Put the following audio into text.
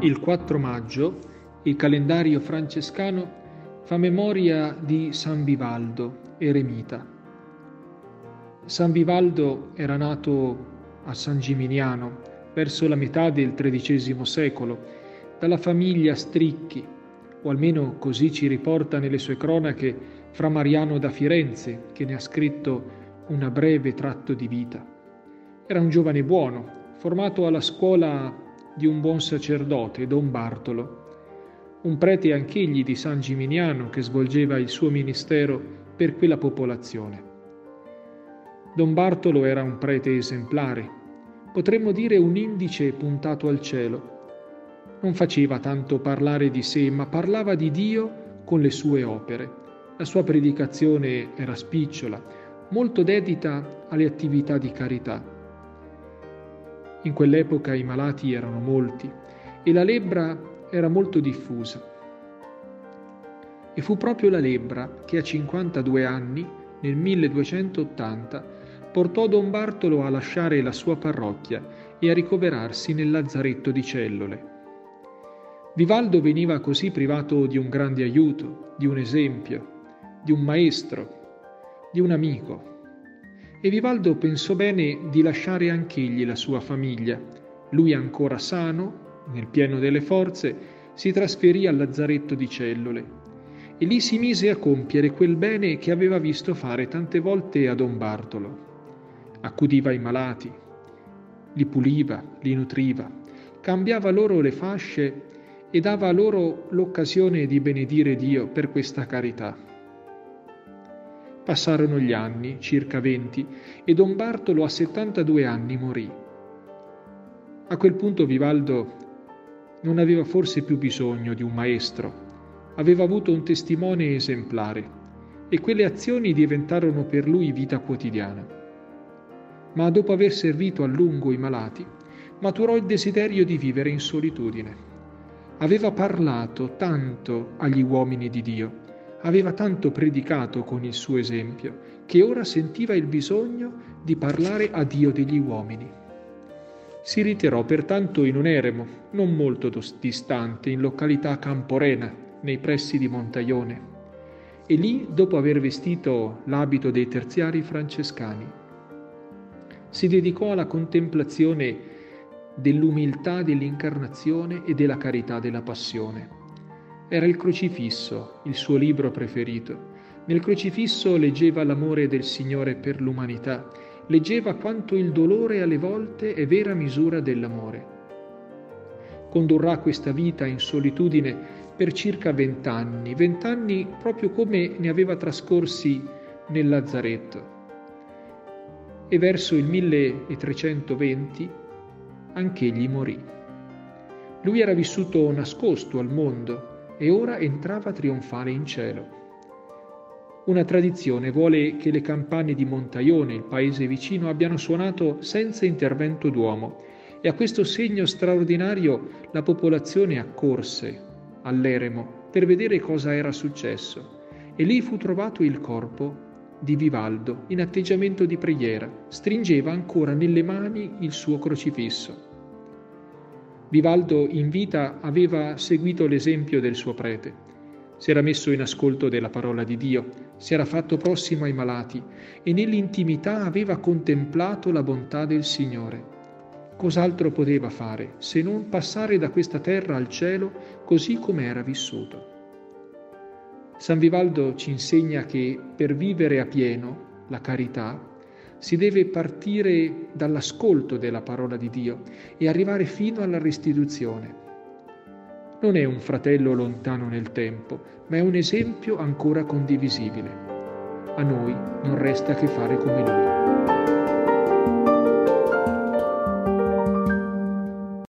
Il 4 maggio il calendario francescano fa memoria di San Vivaldo, eremita. San Vivaldo era nato a San Gimignano verso la metà del XIII secolo dalla famiglia Stricchi, o almeno così ci riporta nelle sue cronache Fra Mariano da Firenze, che ne ha scritto una breve tratto di vita. Era un giovane buono, formato alla scuola di un buon sacerdote, Don Bartolo, un prete anch'egli di San Gimignano che svolgeva il suo ministero per quella popolazione. Don Bartolo era un prete esemplare, potremmo dire un indice puntato al cielo. Non faceva tanto parlare di sé, ma parlava di Dio con le sue opere. La sua predicazione era spicciola, molto dedita alle attività di carità. In quell'epoca i malati erano molti e la lebbra era molto diffusa. E fu proprio la lebbra che a 52 anni, nel 1280, portò Don Bartolo a lasciare la sua parrocchia e a ricoverarsi nel lazzaretto di Cellole. Vivaldo veniva così privato di un grande aiuto, di un esempio, di un maestro, di un amico e Vivaldo pensò bene di lasciare anch'egli la sua famiglia. Lui ancora sano, nel pieno delle forze, si trasferì al lazzaretto di Cellole e lì si mise a compiere quel bene che aveva visto fare tante volte a Don Bartolo. Accudiva i malati, li puliva, li nutriva, cambiava loro le fasce e dava loro l'occasione di benedire Dio per questa carità. Passarono gli anni, circa venti, e don Bartolo a 72 anni morì. A quel punto Vivaldo non aveva forse più bisogno di un maestro, aveva avuto un testimone esemplare e quelle azioni diventarono per lui vita quotidiana. Ma dopo aver servito a lungo i malati, maturò il desiderio di vivere in solitudine. Aveva parlato tanto agli uomini di Dio aveva tanto predicato con il suo esempio che ora sentiva il bisogno di parlare a Dio degli uomini. Si ritirò pertanto in un eremo, non molto distante, in località Camporena, nei pressi di Montaione, e lì, dopo aver vestito l'abito dei terziari francescani, si dedicò alla contemplazione dell'umiltà dell'incarnazione e della carità della passione. Era il crocifisso, il suo libro preferito. Nel crocifisso leggeva l'amore del Signore per l'umanità, leggeva quanto il dolore alle volte è vera misura dell'amore. Condurrà questa vita in solitudine per circa vent'anni, vent'anni proprio come ne aveva trascorsi nel Lazzaretto. E verso il 1320 anch'egli morì. Lui era vissuto nascosto al mondo, e ora entrava trionfale in cielo. Una tradizione vuole che le campane di Montaione, il paese vicino, abbiano suonato senza intervento d'uomo e a questo segno straordinario la popolazione accorse all'eremo per vedere cosa era successo e lì fu trovato il corpo di Vivaldo in atteggiamento di preghiera, stringeva ancora nelle mani il suo crocifisso. Vivaldo in vita aveva seguito l'esempio del suo prete. Si era messo in ascolto della parola di Dio, si era fatto prossimo ai malati e nell'intimità aveva contemplato la bontà del Signore. Cos'altro poteva fare se non passare da questa terra al cielo così come era vissuto? San Vivaldo ci insegna che per vivere a pieno la carità si deve partire dall'ascolto della parola di Dio e arrivare fino alla restituzione. Non è un fratello lontano nel tempo, ma è un esempio ancora condivisibile. A noi non resta che fare come lui.